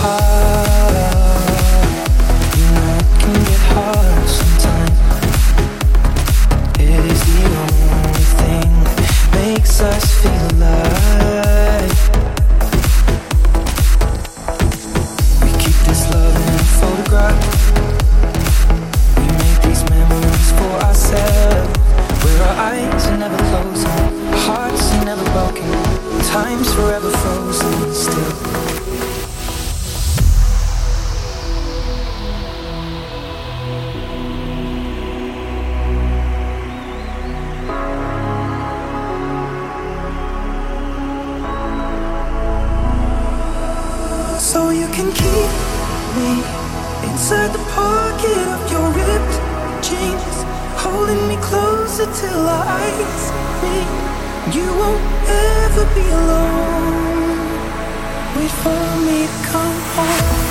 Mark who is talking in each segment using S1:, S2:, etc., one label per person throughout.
S1: heart. though you can keep me inside the pocket of your ripped jeans, holding me closer till our eyes meet. You won't ever be alone. Wait for me to come home.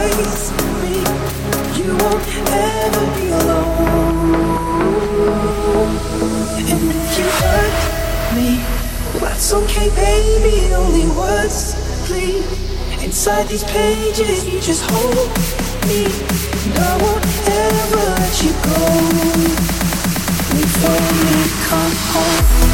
S1: embrace me, you won't ever be alone. And if you hurt me, that's okay, baby. Only words bleed inside these pages. You just hold me, and I won't ever let you go. Before me, come home.